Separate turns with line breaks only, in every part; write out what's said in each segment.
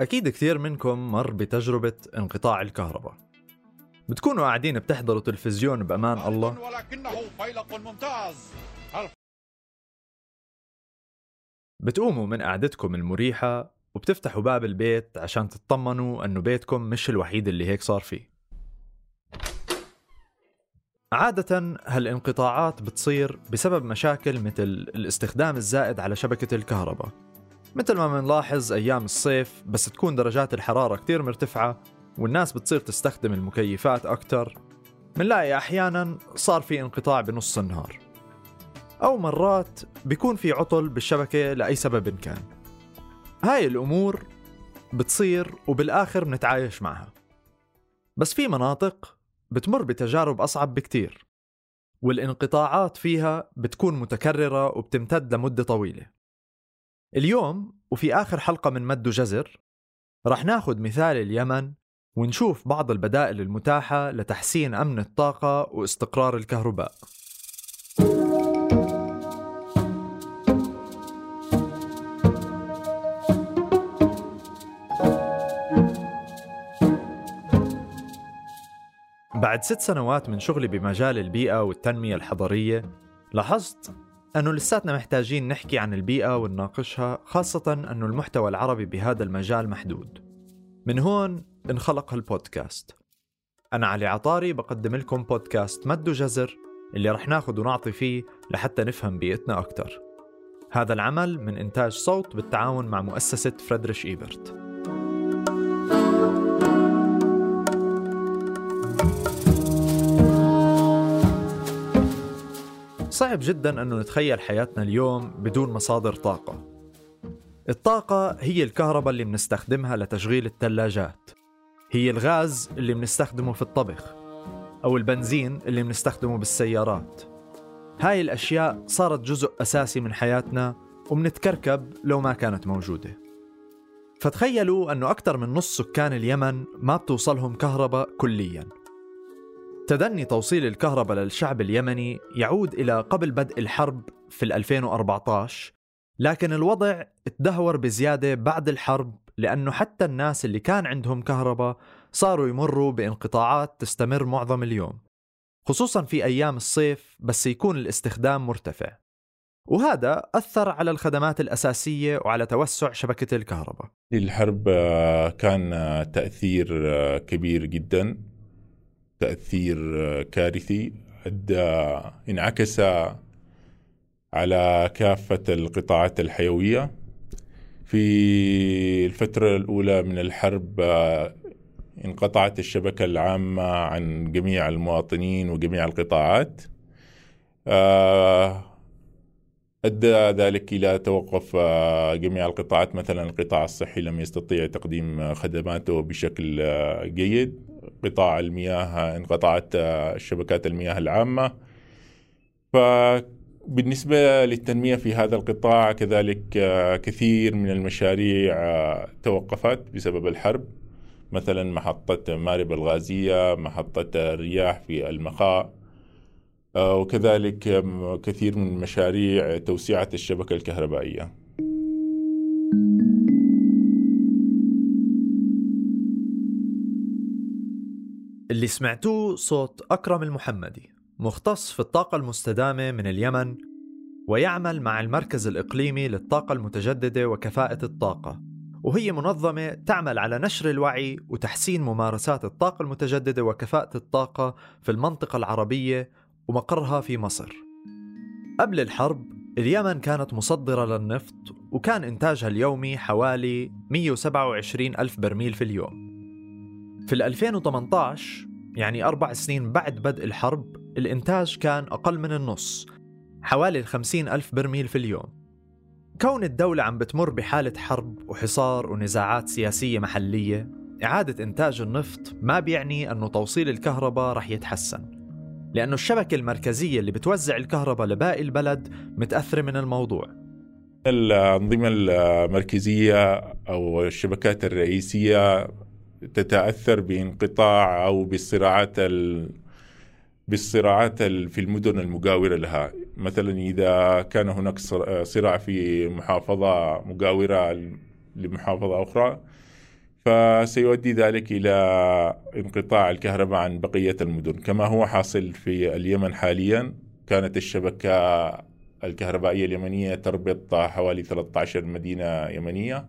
أكيد كثير منكم مر بتجربة انقطاع الكهرباء. بتكونوا قاعدين بتحضروا تلفزيون بأمان الله.
ولكنه فيلق ممتاز.
بتقوموا من قعدتكم المريحة وبتفتحوا باب البيت عشان تطمنوا أنه بيتكم مش الوحيد اللي هيك صار فيه. عادة هالانقطاعات بتصير بسبب مشاكل مثل الاستخدام الزائد على شبكة الكهرباء. مثل ما بنلاحظ أيام الصيف بس تكون درجات الحرارة كتير مرتفعة والناس بتصير تستخدم المكيفات أكتر. منلاقي أحيانا صار في انقطاع بنص النهار. أو مرات بيكون في عطل بالشبكة لأي سبب كان. هاي الأمور بتصير وبالآخر بنتعايش معها. بس في مناطق بتمر بتجارب أصعب بكتير والانقطاعات فيها بتكون متكررة وبتمتد لمدة طويلة. اليوم وفي آخر حلقة من مد وجزر رح ناخد مثال اليمن ونشوف بعض البدائل المتاحة لتحسين أمن الطاقة واستقرار الكهرباء. بعد ست سنوات من شغلي بمجال البيئة والتنمية الحضرية لاحظت أنه لساتنا محتاجين نحكي عن البيئة ونناقشها خاصة أنه المحتوى العربي بهذا المجال محدود. من هون انخلق هالبودكاست. أنا علي عطاري بقدم لكم بودكاست مد وجزر اللي رح ناخد ونعطي فيه لحتى نفهم بيئتنا أكتر. هذا العمل من إنتاج صوت بالتعاون مع مؤسسة فريدريش إيبرت صعب جدا أنه نتخيل حياتنا اليوم بدون مصادر طاقة. الطاقة هي الكهرباء اللي بنستخدمها لتشغيل الثلاجات. هي الغاز اللي بنستخدمه في الطبخ أو البنزين اللي بنستخدمه بالسيارات. هاي الأشياء صارت جزء أساسي من حياتنا وبنتكركب لو ما كانت موجودة. فتخيلوا أنه أكثر من نص سكان اليمن ما بتوصلهم كهرباء كلياً. تدني توصيل الكهرباء للشعب اليمني يعود إلى قبل بدء الحرب في 2014 لكن الوضع تدهور بزيادة بعد الحرب لأنه حتى الناس اللي كان عندهم كهرباء صاروا يمروا بانقطاعات تستمر معظم اليوم خصوصا في أيام الصيف بس يكون الاستخدام مرتفع. وهذا أثر على الخدمات الأساسية وعلى توسع شبكة الكهرباء.
الحرب آه، كان آه، تأثير آه، كبير جدا. تأثير كارثي أدى انعكس على كافة القطاعات الحيوية. في الفترة الأولى من الحرب انقطعت الشبكة العامة عن جميع المواطنين وجميع القطاعات. أدى ذلك إلى توقف جميع القطاعات. مثلا القطاع الصحي لم يستطيع تقديم خدماته بشكل جيد. قطاع المياه انقطعت شبكات المياه العامة. فبالنسبة للتنمية في هذا القطاع كذلك كثير من المشاريع توقفت بسبب الحرب. مثلا محطة مارب الغازية محطة الرياح في المخاء وكذلك كثير من مشاريع توسعة الشبكة الكهربائية.
اللي سمعتوه صوت أكرم المحمدي مختص في الطاقة المستدامة من اليمن ويعمل مع المركز الإقليمي للطاقة المتجددة وكفاءة الطاقة. وهي منظمة تعمل على نشر الوعي وتحسين ممارسات الطاقة المتجددة وكفاءة الطاقة في المنطقة العربية ومقرها في مصر. قبل الحرب اليمن كانت مصدرة للنفط وكان إنتاجها اليومي حوالي 127 ألف برميل في اليوم. في 2018 يعني أربع سنين بعد بدء الحرب الإنتاج كان أقل من النص حوالي 50 ألف برميل في اليوم. كون الدولة عم بتمر بحالة حرب وحصار ونزاعات سياسية محلية إعادة إنتاج النفط ما بيعني أنه توصيل الكهرباء رح يتحسن لأنه الشبكة المركزية اللي بتوزع الكهرباء لباقي البلد متأثرة من الموضوع.
الأنظمة المركزية أو الشبكات الرئيسية تتأثر بانقطاع أو بالصراعات ال... بالصراعات في المدن المجاوره لها. مثلا إذا كان هناك صراع في محافظة مجاوره لمحافظة أخرى فسيؤدي ذلك إلى انقطاع الكهرباء عن بقية المدن. كما هو حاصل في اليمن حاليا كانت الشبكة الكهربائية اليمنية تربط حوالي 13 مدينة يمنية.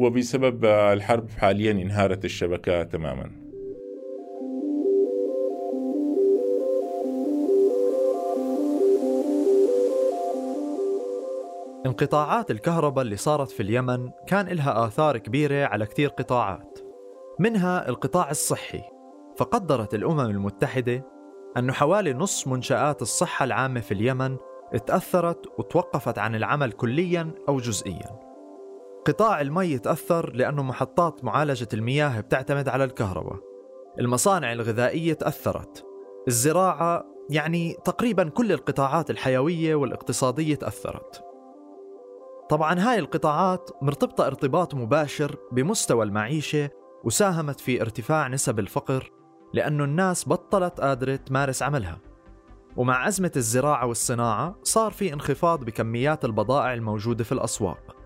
وبسبب الحرب حاليا انهارت الشبكة تماما.
انقطاعات الكهرباء اللي صارت في اليمن كان لها آثار كبيرة على كتير قطاعات منها القطاع الصحي. فقدرت الأمم المتحدة أن حوالي نصف منشآت الصحة العامة في اليمن تأثرت وتوقفت عن العمل كليا أو جزئيا. قطاع المي تأثر لأنه محطات معالجة المياه بتعتمد على الكهرباء. المصانع الغذائية تأثرت. الزراعة يعني تقريبا كل القطاعات الحيوية والاقتصادية تأثرت. طبعا هاي القطاعات مرتبطة ارتباط مباشر بمستوى المعيشة وساهمت في ارتفاع نسب الفقر لأنه الناس بطلت قادرة تمارس عملها. ومع أزمة الزراعة والصناعة صار في انخفاض بكميات البضائع الموجودة في الأسواق.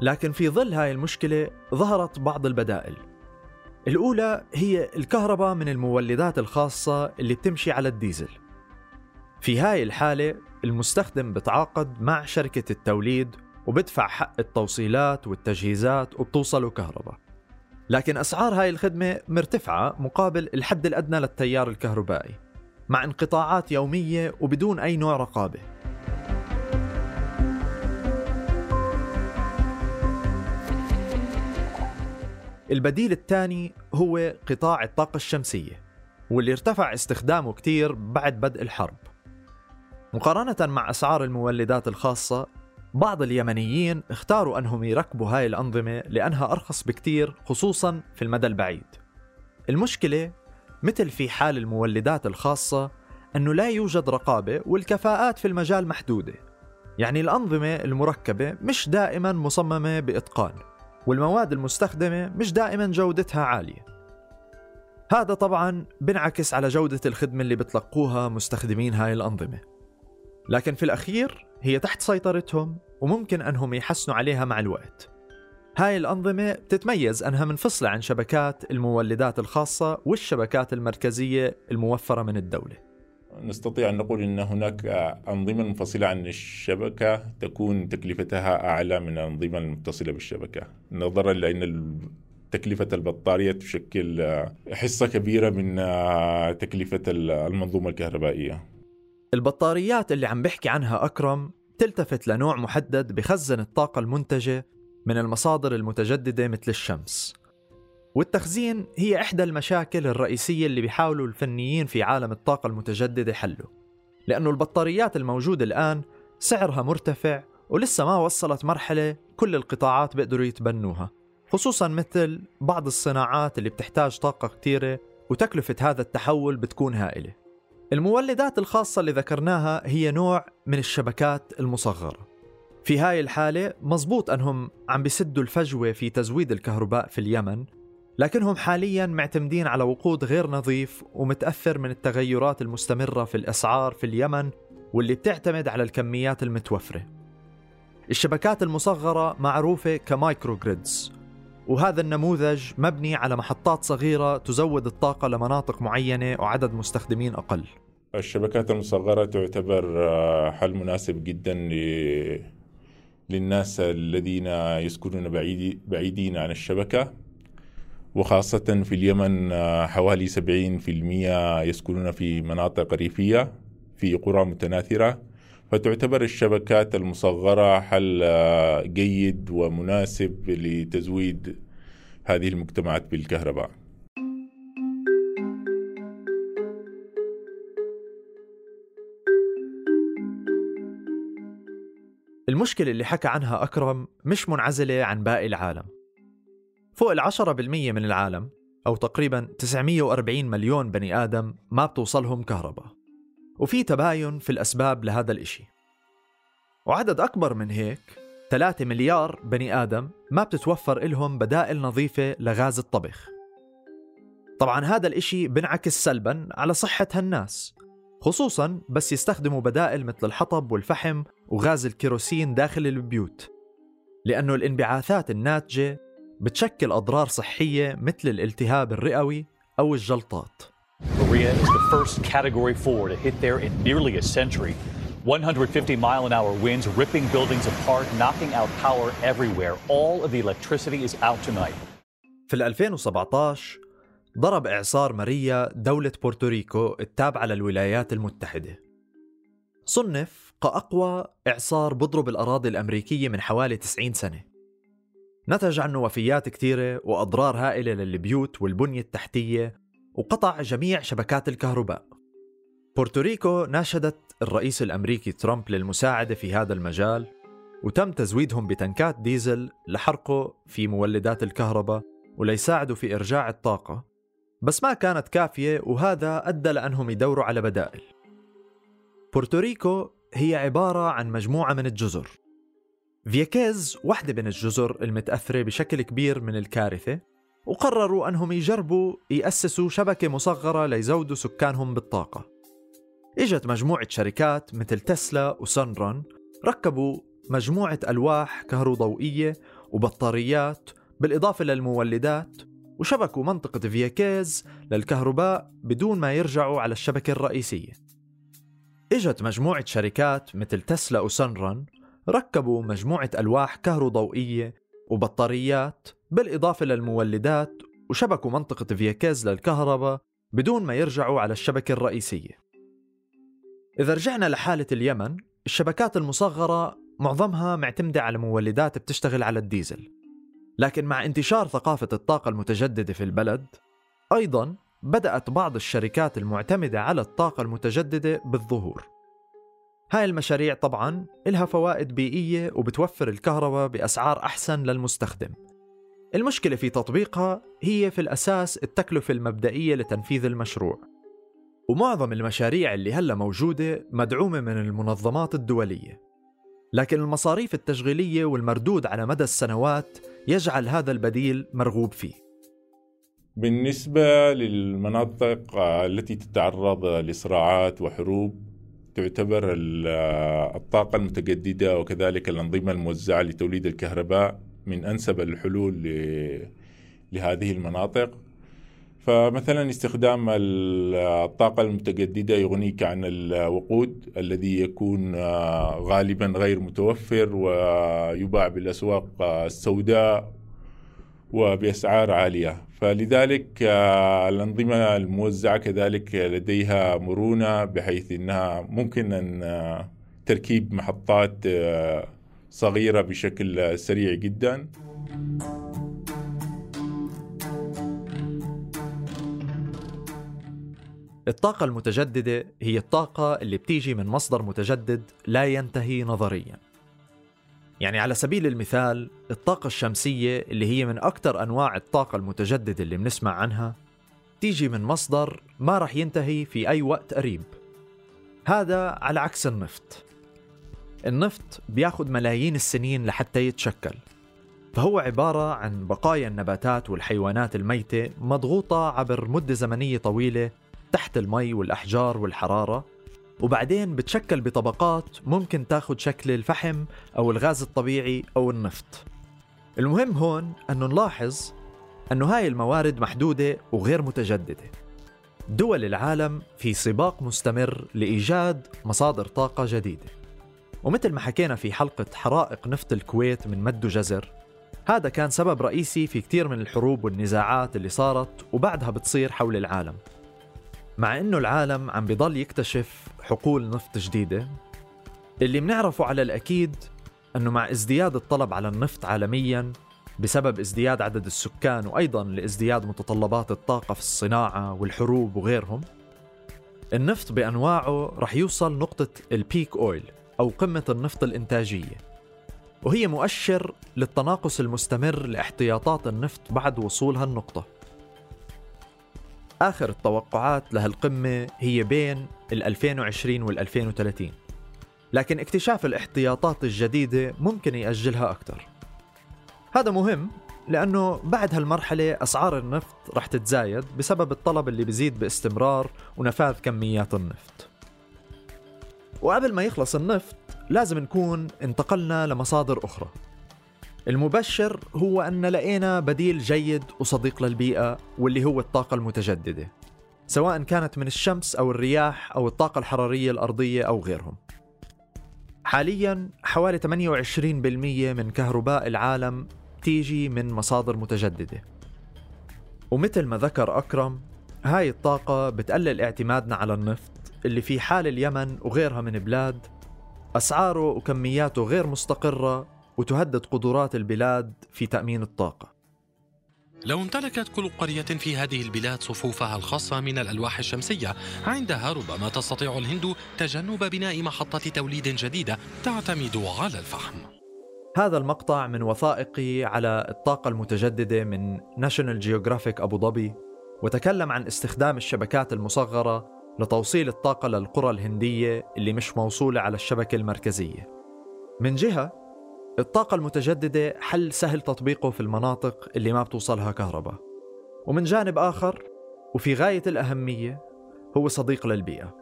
لكن في ظل هاي المشكلة ظهرت بعض البدائل. الأولى هي الكهرباء من المولدات الخاصة اللي بتمشي على الديزل. في هاي الحالة المستخدم بتعاقد مع شركة التوليد وبدفع حق التوصيلات والتجهيزات وبتوصله كهرباء. لكن أسعار هاي الخدمة مرتفعة مقابل الحد الأدنى للتيار الكهربائي مع انقطاعات يومية وبدون أي نوع رقابة. البديل الثاني هو قطاع الطاقة الشمسية واللي ارتفع استخدامه كتير بعد بدء الحرب. مقارنة مع أسعار المولدات الخاصة بعض اليمنيين اختاروا أنهم يركبوا هاي الأنظمة لأنها أرخص بكتير خصوصا في المدى البعيد. المشكلة مثل في حال المولدات الخاصة أنه لا يوجد رقابة والكفاءات في المجال محدودة. يعني الأنظمة المركبة مش دائما مصممة بإتقان. والمواد المستخدمة مش دائما جودتها عالية. هذا طبعا بنعكس على جودة الخدمة اللي بتلقوها مستخدمين هاي الأنظمة. لكن في الأخير هي تحت سيطرتهم وممكن أنهم يحسنوا عليها مع الوقت. هاي الأنظمة بتتميز أنها منفصلة عن شبكات المولدات الخاصة والشبكات المركزية الموفرة من الدولة.
نستطيع أن نقول أن هناك أنظمة منفصلة عن الشبكة تكون تكلفتها أعلى من الأنظمة المتصلة بالشبكة. نظرا لأن تكلفة البطارية تشكل حصة كبيرة من تكلفة المنظومة الكهربائية.
البطاريات اللي عم بحكي عنها أكرم تلتفت لنوع محدد بخزن الطاقة المنتجة من المصادر المتجددة مثل الشمس. والتخزين هي إحدى المشاكل الرئيسية اللي بيحاولوا الفنيين في عالم الطاقة المتجددة حله لأنه البطاريات الموجودة الآن سعرها مرتفع ولسه ما وصلت مرحلة كل القطاعات بيقدروا يتبنوها خصوصا مثل بعض الصناعات اللي بتحتاج طاقة كتيرة وتكلفة هذا التحول بتكون هائلة. المولدات الخاصة اللي ذكرناها هي نوع من الشبكات المصغرة. في هاي الحالة مزبوط أنهم عم بيسدوا الفجوة في تزويد الكهرباء في اليمن لكنهم حاليا معتمدين على وقود غير نظيف ومتأثر من التغيرات المستمرة في الأسعار في اليمن واللي بتعتمد على الكميات المتوفرة. الشبكات المصغرة معروفة ك microgrids وهذا النموذج مبني على محطات صغيرة تزود الطاقة لمناطق معينة وعدد مستخدمين أقل.
الشبكات المصغرة تعتبر آه، حل مناسب جدا للناس الذين يسكنون بعيدين عن الشبكة. وخاصة في اليمن آه، حوالي 70% يسكنون في مناطق ريفية في قرى متناثرة. فتعتبر الشبكات المصغرة حل آه، جيد ومناسب لتزويد هذه المجتمعات بالكهرباء.
المشكلة اللي حكى عنها أكرم مش منعزلة عن باقي العالم. فوق العشرة بالمية من العالم أو تقريبا 940 مليون بني آدم ما بتوصلهم كهرباء. وفي تباين في الأسباب لهذا الإشي. وعدد أكبر من هيك 3 مليار بني آدم ما بتتوفر إلهم بدائل نظيفة لغاز الطبخ. طبعا هذا الإشي بنعكس سلبا على صحة هالناس خصوصا بس يستخدموا بدائل مثل الحطب والفحم وغاز الكيروسين داخل البيوت. لأنه الانبعاثات الناتجة بتشكل أضرار صحية مثل الالتهاب الرئوي أو الجلطات
Maria is the first Category 4 to hit there in nearly a century. 150 mile an hour winds ripping buildings apart, knocking out power everywhere. All of the electricity is out tonight.
في 2017 ضرب إعصار ماريا دولة بورتوريكو التابعة للولايات المتحدة صنف كأقوى إعصار بضرب الأراضي الأمريكية من حوالي 90 سنة نتج عنه وفيات كثيرة وأضرار هائلة للبيوت والبنية التحتية وقطع جميع شبكات الكهرباء. بورتوريكو ناشدت الرئيس الأمريكي ترامب للمساعدة في هذا المجال وتم تزويدهم بتنكات ديزل لحرقه في مولدات الكهرباء وليساعدوا في إرجاع الطاقة. بس ما كانت كافية وهذا أدى لأنهم يدوروا على بدائل. بورتوريكو هي عبارة عن مجموعة من الجزر. فييكيس واحدة من الجزر المتأثرة بشكل كبير من الكارثة وقرروا أنهم يجربوا يأسسوا شبكة مصغرة ليزودوا سكانهم بالطاقة. إجت مجموعة شركات مثل تسلا وسنرون ركبوا مجموعة ألواح كهروضوئية وبطاريات بالإضافة للمولدات وشبكوا منطقة فيكيز للكهرباء بدون ما يرجعوا على الشبكة الرئيسية. إجت مجموعة شركات مثل تسلا وسنرون ركبوا مجموعة ألواح كهروضوئية وبطاريات بالإضافة للمولدات وشبكوا منطقة فيكيز للكهرباء بدون ما يرجعوا على الشبكة الرئيسية. إذا رجعنا لحالة اليمن الشبكات المصغرة معظمها معتمدة على مولدات بتشتغل على الديزل. لكن مع انتشار ثقافة الطاقة المتجددة في البلد أيضا بدأت بعض الشركات المعتمدة على الطاقة المتجددة بالظهور. هاي المشاريع طبعا إلها فوائد بيئية وبتوفر الكهرباء بأسعار أحسن للمستخدم. المشكلة في تطبيقها هي في الأساس التكلفة المبدئية لتنفيذ المشروع. ومعظم المشاريع اللي هلأ موجودة مدعومة من المنظمات الدولية. لكن المصاريف التشغيلية والمردود على مدى السنوات يجعل هذا البديل مرغوب فيه.
بالنسبة للمناطق التي تتعرض لصراعات وحروب تعتبر الطاقة المتجددة وكذلك الأنظمة الموزعة لتوليد الكهرباء من أنسب الحلول لهذه المناطق. فمثلا استخدام الطاقة المتجددة يغنيك عن الوقود الذي يكون غالبا غير متوفر ويباع بالأسواق السوداء وبأسعار عالية. فلذلك الأنظمة الموزعة كذلك لديها مرونة بحيث أنها ممكن أن تركيب محطات صغيرة بشكل سريع جدا.
الطاقة المتجددة هي الطاقة اللي بتيجي من مصدر متجدد لا ينتهي نظريا. يعني على سبيل المثال الطاقة الشمسية اللي هي من أكثر أنواع الطاقة المتجددة اللي بنسمع عنها تيجي من مصدر ما رح ينتهي في أي وقت قريب. هذا على عكس النفط. النفط بياخد ملايين السنين لحتى يتشكل. فهو عبارة عن بقايا النباتات والحيوانات الميتة مضغوطة عبر مدة زمنية طويلة تحت المي والأحجار والحرارة وبعدين بتشكل بطبقات ممكن تاخد شكل الفحم أو الغاز الطبيعي أو النفط. المهم هون أنه نلاحظ أنه هاي الموارد محدودة وغير متجددة. دول العالم في سباق مستمر لإيجاد مصادر طاقة جديدة. ومثل ما حكينا في حلقة حرائق نفط الكويت من مد جزر هذا كان سبب رئيسي في كثير من الحروب والنزاعات اللي صارت وبعدها بتصير حول العالم. مع إنه العالم عم بضل يكتشف حقول نفط جديدة. اللي منعرفه على الأكيد أنه مع ازدياد الطلب على النفط عالميا بسبب ازدياد عدد السكان وأيضا لازدياد متطلبات الطاقة في الصناعة والحروب وغيرهم النفط بأنواعه رح يوصل نقطة البيك أويل أو قمة النفط الإنتاجية وهي مؤشر للتناقص المستمر لاحتياطات النفط بعد وصول هالنقطة. آخر التوقعات لهالقمة هي بين ال 2020 وال 2030 لكن اكتشاف الاحتياطات الجديدة ممكن يأجلها أكثر. هذا مهم لأنه بعد هالمرحلة أسعار النفط رح تتزايد بسبب الطلب اللي بزيد باستمرار ونفاذ كميات النفط. وقبل ما يخلص النفط لازم نكون انتقلنا لمصادر أخرى. المبشر هو أن لقينا بديل جيد وصديق للبيئة واللي هو الطاقة المتجددة سواء كانت من الشمس أو الرياح أو الطاقة الحرارية الأرضية أو غيرهم. حاليا حوالي 28% من كهرباء العالم تيجي من مصادر متجددة. ومثل ما ذكر أكرم هاي الطاقة بتقلل اعتمادنا على النفط اللي في حال اليمن وغيرها من بلاد أسعاره وكمياته غير مستقرة وتهدد قدرات البلاد في تأمين الطاقة.
لو امتلكت كل قرية في هذه البلاد صفوفها الخاصة من الألواح الشمسية عندها ربما تستطيع الهند تجنب بناء محطة توليد جديدة تعتمد على الفحم.
هذا المقطع من وثائقي على الطاقة المتجددة من ناشونال جيوغرافيك أبو ظبي وتكلم عن استخدام الشبكات المصغرة لتوصيل الطاقة للقرى الهندية اللي مش موصولة على الشبكة المركزية. من جهة الطاقة المتجددة حل سهل تطبيقه في المناطق اللي ما بتوصلها كهرباء. ومن جانب آخر وفي غاية الأهمية هو صديق للبيئة.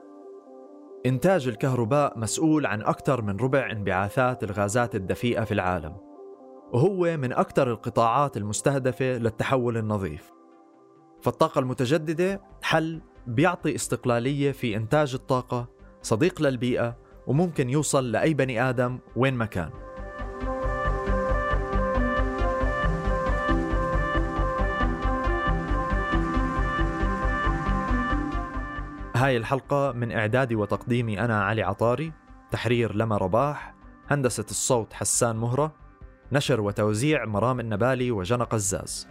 إنتاج الكهرباء مسؤول عن أكثر من ربع انبعاثات الغازات الدفيئة في العالم. وهو من أكثر القطاعات المستهدفة للتحول النظيف. فالطاقة المتجددة حل بيعطي استقلالية في إنتاج الطاقة صديق للبيئة وممكن يوصل لأي بني آدم وين ما كان. هاي الحلقة من إعدادي وتقديمي أنا علي عطاري تحرير لما رباح هندسة الصوت حسان مهرة نشر وتوزيع مرام النبالي وجنى قزاز